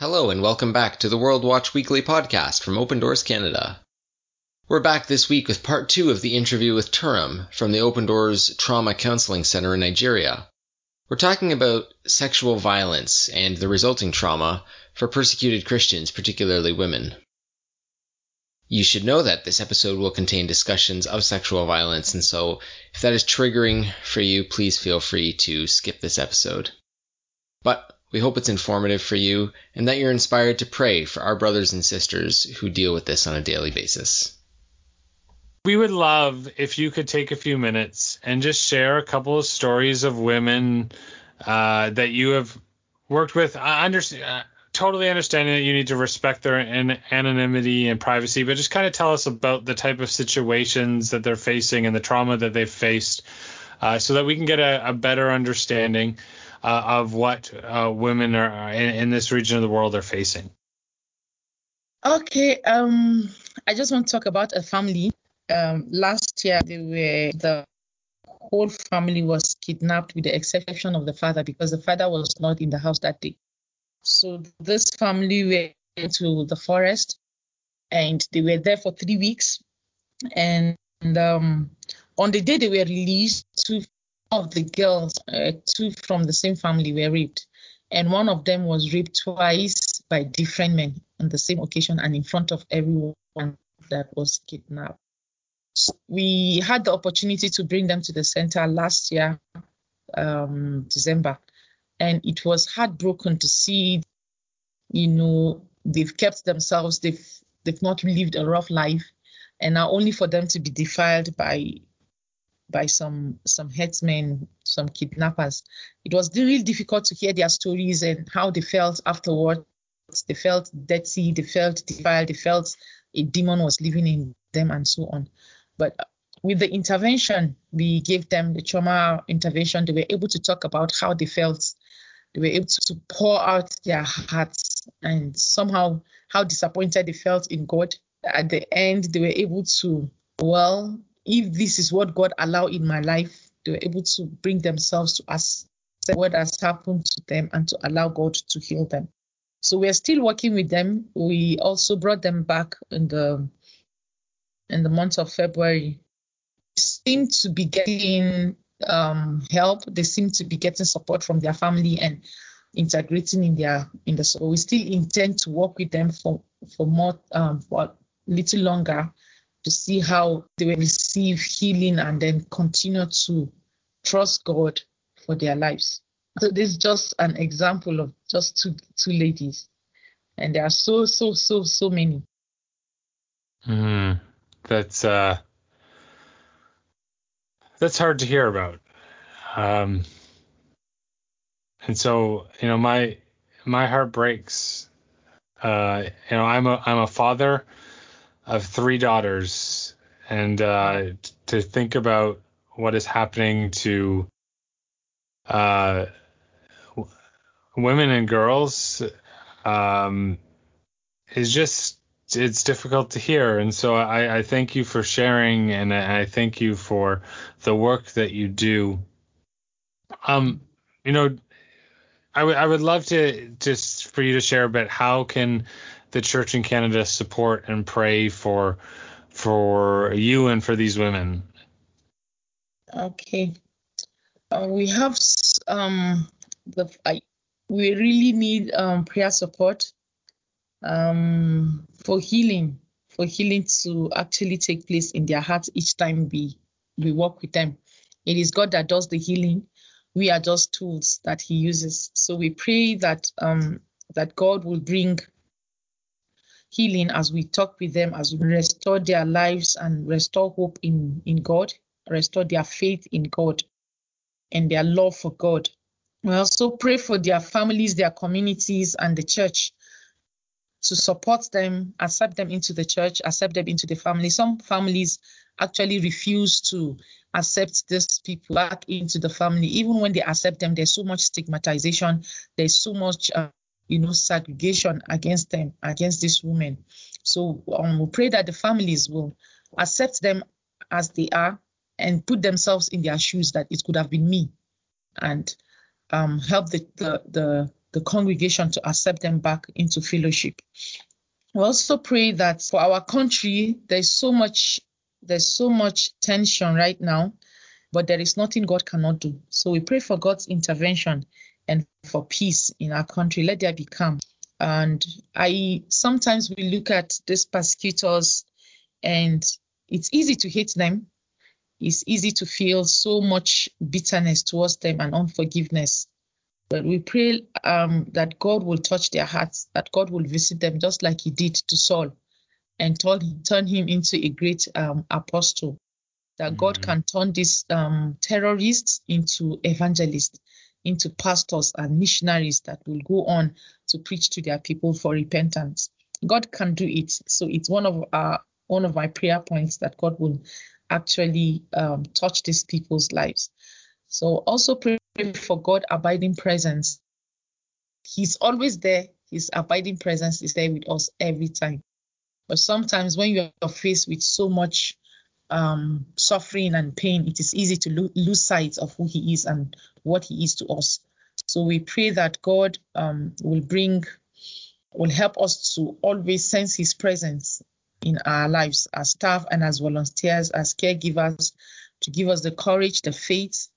Hello, and welcome back to the World Watch Weekly podcast from Open Doors Canada. We're back this week with part two of the interview with Turam from the Open Doors Trauma Counseling Center in Nigeria. We're talking about sexual violence and the resulting trauma for persecuted Christians, particularly women. You should know that this episode will contain discussions of sexual violence, and so if that is triggering for you, please feel free to skip this episode. But we hope it's informative for you and that you're inspired to pray for our brothers and sisters who deal with this on a daily basis. We would love if you could take a few minutes and just share a couple of stories of women uh, that you have worked with. I understand, uh, totally understanding that you need to respect their an- anonymity and privacy, but just kind of tell us about the type of situations that they're facing and the trauma that they've faced, uh, so that we can get a, a better understanding uh, of what uh, women are in, in, this region of the world are facing? Okay, um, I just want to talk about a family. Um, last year, they were the whole family was kidnapped, with the exception of the father, because the father was not in the house that day. So this family went to the forest, and they were there for three weeks. And, and um, on the day they were released, two of the girls, uh, two from the same family, were raped, and one of them was raped twice by different men on the same occasion and in front of everyone that was kidnapped. So we had the opportunity to bring them to the center last year, um, December, and it was heartbroken to see, you know, they've kept themselves, they've they've not lived a rough life, and now only for them to be defiled by by some some herdsmen, some kidnappers. It was really difficult to hear their stories and how they felt afterwards. They felt dirty, they felt defiled, they felt a demon was living in them, and so on. But uh, with the intervention, we gave them the trauma intervention. They were able to talk about how they felt. They were able to pour out their hearts and somehow how disappointed they felt in God. At the end, they were able to, well, if this is what God allowed in my life, they were able to bring themselves to us, what has happened to them, and to allow God to heal them. So we are still working with them. We also brought them back in the in the month of February. They seem to be getting um, help. They seem to be getting support from their family and integrating in their in the. So we still intend to work with them for for more um, for a little longer to see how they will receive healing and then continue to trust God for their lives. So this is just an example of just two two ladies, and there are so so so so many. Mm, that's uh, that's hard to hear about. Um, and so you know my my heart breaks. Uh, you know I'm a I'm a father of three daughters, and uh, to think about what is happening to uh, women and girls um, is just it's difficult to hear. And so I, I thank you for sharing, and I, thank you for the work that you do. Um, you know, I would love to just for you to share a bit. How can the church in Canada support and pray for for you and for these women? Okay, uh, we have um the I, we really need um prayer support um for healing for healing to actually take place in their hearts each time we we work with them. It is God that does the healing. We are just tools that He uses. So we pray that um that God will bring healing as we talk with them, as we restore their lives and restore hope in, in God, restore their faith in God and their love for God. We also pray for their families, their communities, and the church to support them, accept them into the church, accept them into the family. Some families actually refuse to accept these people back into the family. Even when they accept them, there's so much stigmatization, there's so much, you know, segregation against them, against these women. So um, we pray that the families will accept them as they are and put themselves in their shoes that it could have been me and um, help the, the, the, the congregation to accept them back into fellowship. We also pray that for our country, there's so much there's so much tension right now, but there is nothing God cannot do. So we pray for God's intervention and for peace in our country. Let there be calm. And I sometimes we look at these persecutors and it's easy to hate them. It's easy to feel so much bitterness towards them and unforgiveness. But we pray um, that God will touch their hearts, that God will visit them just like He did to Saul and turn, turn him into a great um, apostle. That mm-hmm. God can turn these um, terrorists into evangelists, into pastors and missionaries that will go on to preach to their people for repentance. God can do it. So it's one of our one of my prayer points that God will actually um, touch these people's lives. So also pray for God abiding presence. He's always there. His abiding presence is there with us every time. But sometimes when you are faced with so much um, suffering and pain, it is easy to lo- lose sight of who He is and what He is to us. So we pray that God um, will bring, will help us to always sense His presence in our lives as staff and as volunteers, as caregivers, to give us the courage, the faith,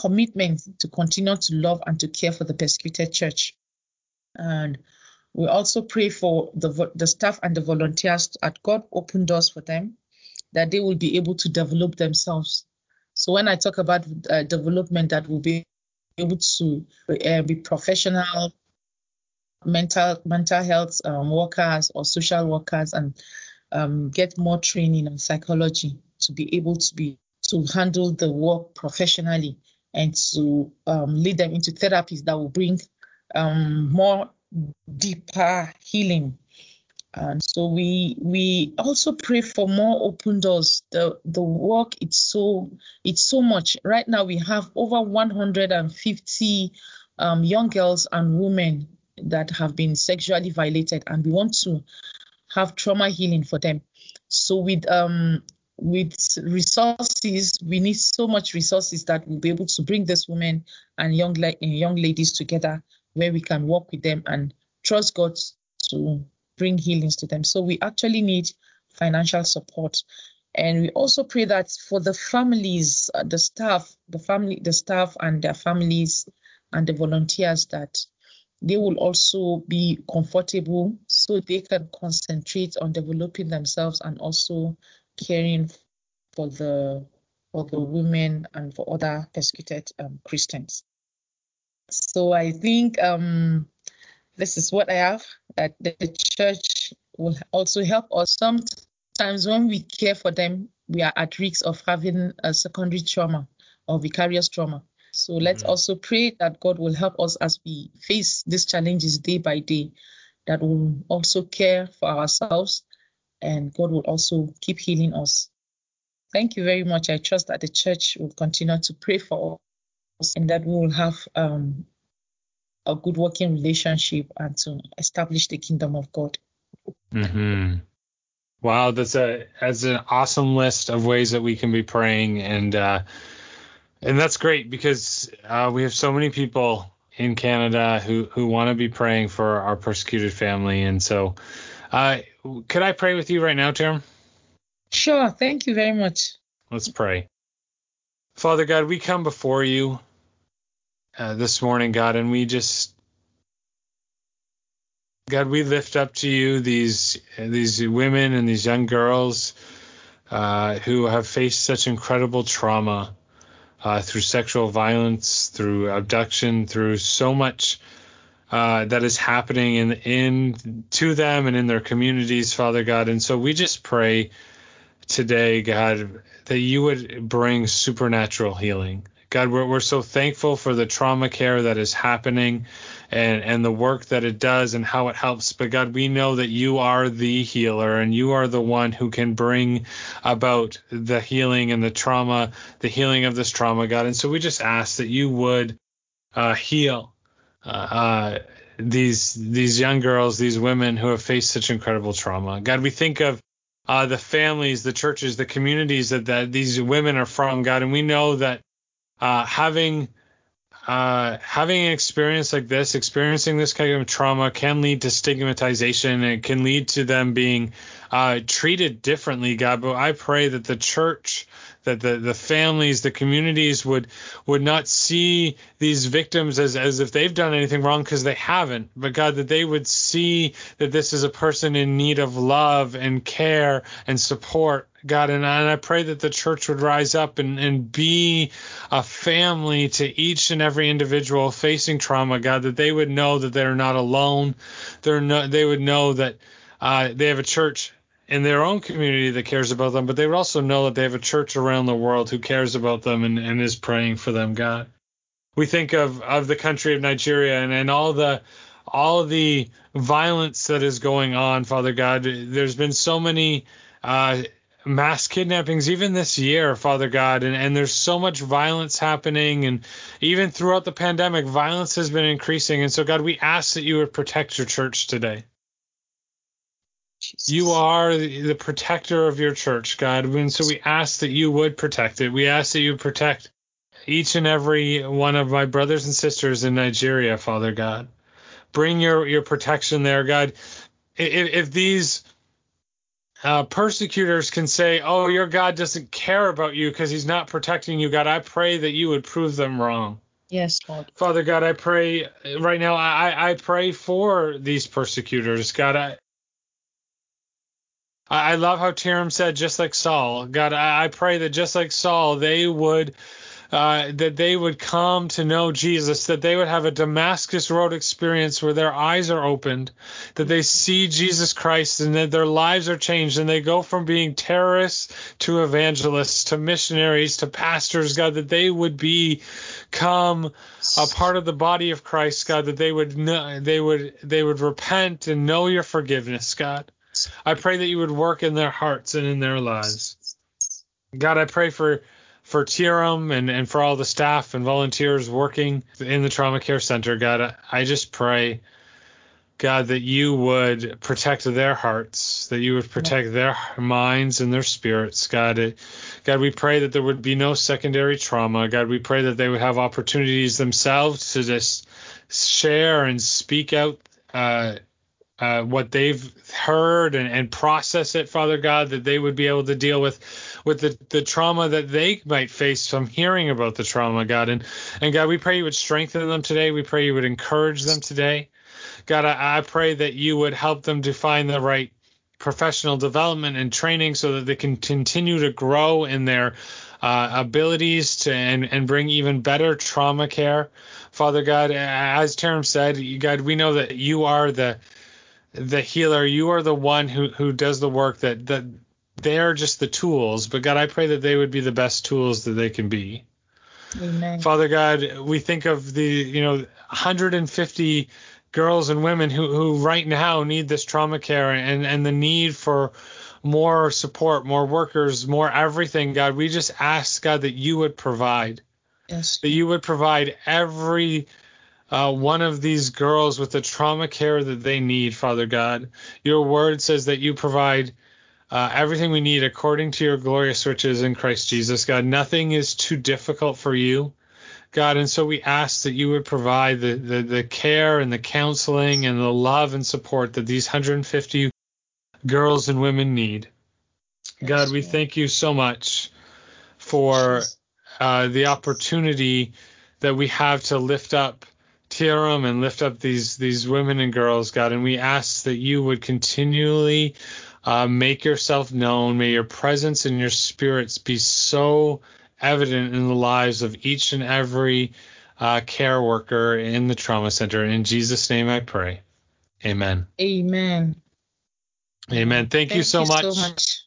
commitment to continue to love and to care for the persecuted church. And we also pray for the, the staff and the volunteers at God open doors for them, that they will be able to develop themselves. So when I talk about uh, development, that will be able to uh, be professional mental mental health um, workers or social workers and um, get more training on psychology to be able to be to handle the work professionally and to um, lead them into therapies that will bring um, more deeper healing. And so we we also pray for more open doors. The the work it's so it's so much. Right now we have over 150 um, young girls and women that have been sexually violated, and we want to have trauma healing for them. So with um with resources, we need so much resources that we'll be able to bring these women and young young ladies together where we can work with them and trust God to bring healings to them. So we actually need financial support. And we also pray that for the families, uh, the staff, the family, the staff and their families and the volunteers that they will also be comfortable so they can concentrate on developing themselves and also caring for the for the women and for other persecuted um, Christians. So I think um, this is what I have. That the church will also help us. Sometimes when we care for them, we are at risk of having a secondary trauma or vicarious trauma. So let's mm-hmm. also pray that God will help us as we face these challenges day by day, that we'll also care for ourselves and God will also keep healing us. Thank you very much. I trust that the church will continue to pray for us and that we will have um, a good working relationship and to establish the kingdom of God. Mm-hmm. Wow, that's a that's an awesome list of ways that we can be praying, and uh, and that's great because uh, we have so many people in Canada who who want to be praying for our persecuted family, and so uh, could I pray with you right now, Tim? Sure. Thank you very much. Let's pray. Father God, we come before you uh, this morning, God, and we just God, we lift up to you these these women and these young girls uh, who have faced such incredible trauma uh, through sexual violence, through abduction, through so much uh, that is happening in in to them and in their communities, Father God. And so we just pray today, God, that you would bring supernatural healing. God, we're, we're so thankful for the trauma care that is happening and, and the work that it does and how it helps. But God, we know that you are the healer and you are the one who can bring about the healing and the trauma, the healing of this trauma, God. And so we just ask that you would uh, heal uh, uh, these these young girls, these women who have faced such incredible trauma. God, we think of uh, the families, the churches, the communities that, that these women are from, God, and we know that uh, having uh, having an experience like this, experiencing this kind of trauma, can lead to stigmatization. It can lead to them being uh, treated differently, God. But I pray that the church that the, the families, the communities would would not see these victims as, as if they've done anything wrong because they haven't, but God, that they would see that this is a person in need of love and care and support. God, and I, and I pray that the church would rise up and, and be a family to each and every individual facing trauma, God, that they would know that they're not alone. They're no, they would know that uh, they have a church in their own community that cares about them, but they would also know that they have a church around the world who cares about them and, and is praying for them, God. We think of, of the country of Nigeria and, and all the all the violence that is going on, Father God. There's been so many uh, mass kidnappings even this year, Father God, and, and there's so much violence happening, and even throughout the pandemic, violence has been increasing. And so, God, we ask that you would protect your church today. Jesus. You are the protector of your church, God. And so we ask that you would protect it. We ask that you protect each and every one of my brothers and sisters in Nigeria, Father God. Bring your, your protection there, God. If, if these uh, persecutors can say, oh, your God doesn't care about you because he's not protecting you, God, I pray that you would prove them wrong. Yes, Lord. Father God, I pray right now, I, I pray for these persecutors. God, I, I love how Tiram said, just like Saul. God, I pray that just like Saul, they would uh, that they would come to know Jesus, that they would have a Damascus Road experience where their eyes are opened, that they see Jesus Christ and that their lives are changed and they go from being terrorists to evangelists to missionaries to pastors, God, that they would become a part of the body of Christ, God, that they would they would they would repent and know your forgiveness, God. I pray that you would work in their hearts and in their lives. God, I pray for for Tiram and, and for all the staff and volunteers working in the trauma care center. God, I just pray, God, that you would protect their hearts, that you would protect their minds and their spirits. God, God, we pray that there would be no secondary trauma. God, we pray that they would have opportunities themselves to just share and speak out uh, uh, what they've heard and, and process it, Father God, that they would be able to deal with with the, the trauma that they might face from hearing about the trauma, God. And and God, we pray you would strengthen them today. We pray you would encourage them today. God, I, I pray that you would help them to find the right professional development and training so that they can continue to grow in their uh, abilities to and, and bring even better trauma care. Father God, as Terem said, God, we know that you are the the healer. You are the one who who does the work that that they are just the tools. But God, I pray that they would be the best tools that they can be. Amen. Father God, we think of the you know 150 girls and women who who right now need this trauma care and and the need for more support, more workers, more everything, God. We just ask God that you would provide. Yes. That you would provide every uh, one of these girls with the trauma care that they need, Father God. Your word says that you provide uh, everything we need according to your glorious riches in Christ Jesus, God. Nothing is too difficult for you, God. And so we ask that you would provide the, the, the care and the counseling and the love and support that these 150 girls and women need. God, we thank you so much for uh, the opportunity that we have to lift up Tiram and lift up these these women and girls, God, and we ask that you would continually uh, make yourself known. May your presence and your spirits be so evident in the lives of each and every uh, care worker in the trauma center. In Jesus' name, I pray. Amen. Amen. Amen. Thank, Thank you so you much. So much.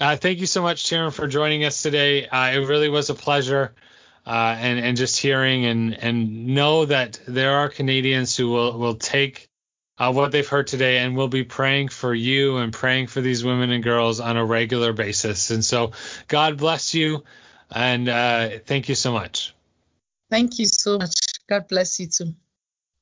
Uh, thank you so much, Sharon, for joining us today. Uh, it really was a pleasure. uh, and and just hearing and and know that there are Canadians who will will take uh, what they've heard today and we'll be praying for you and praying for these women and girls on a regular basis. And so, God bless you, and uh, thank you so much. Thank you so much. God bless you too.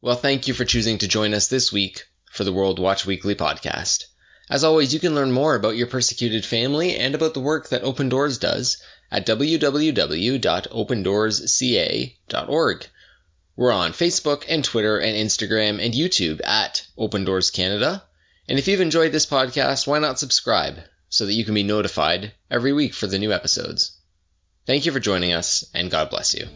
Well, thank you for choosing to join us this week for the World Watch Weekly podcast. As always, you can learn more about your persecuted family and about the work that Open Doors does at www.opendoorsca.org. We're on Facebook and Twitter and Instagram and YouTube at Open Doors Canada. And if you've enjoyed this podcast, why not subscribe so that you can be notified every week for the new episodes? Thank you for joining us, and God bless you.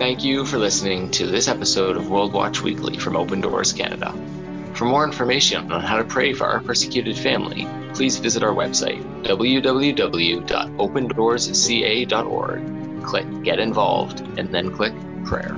Thank you for listening to this episode of World Watch Weekly from Open Doors Canada. For more information on how to pray for our persecuted family, please visit our website, www.opendoorsca.org. Click Get Involved, and then click Prayer.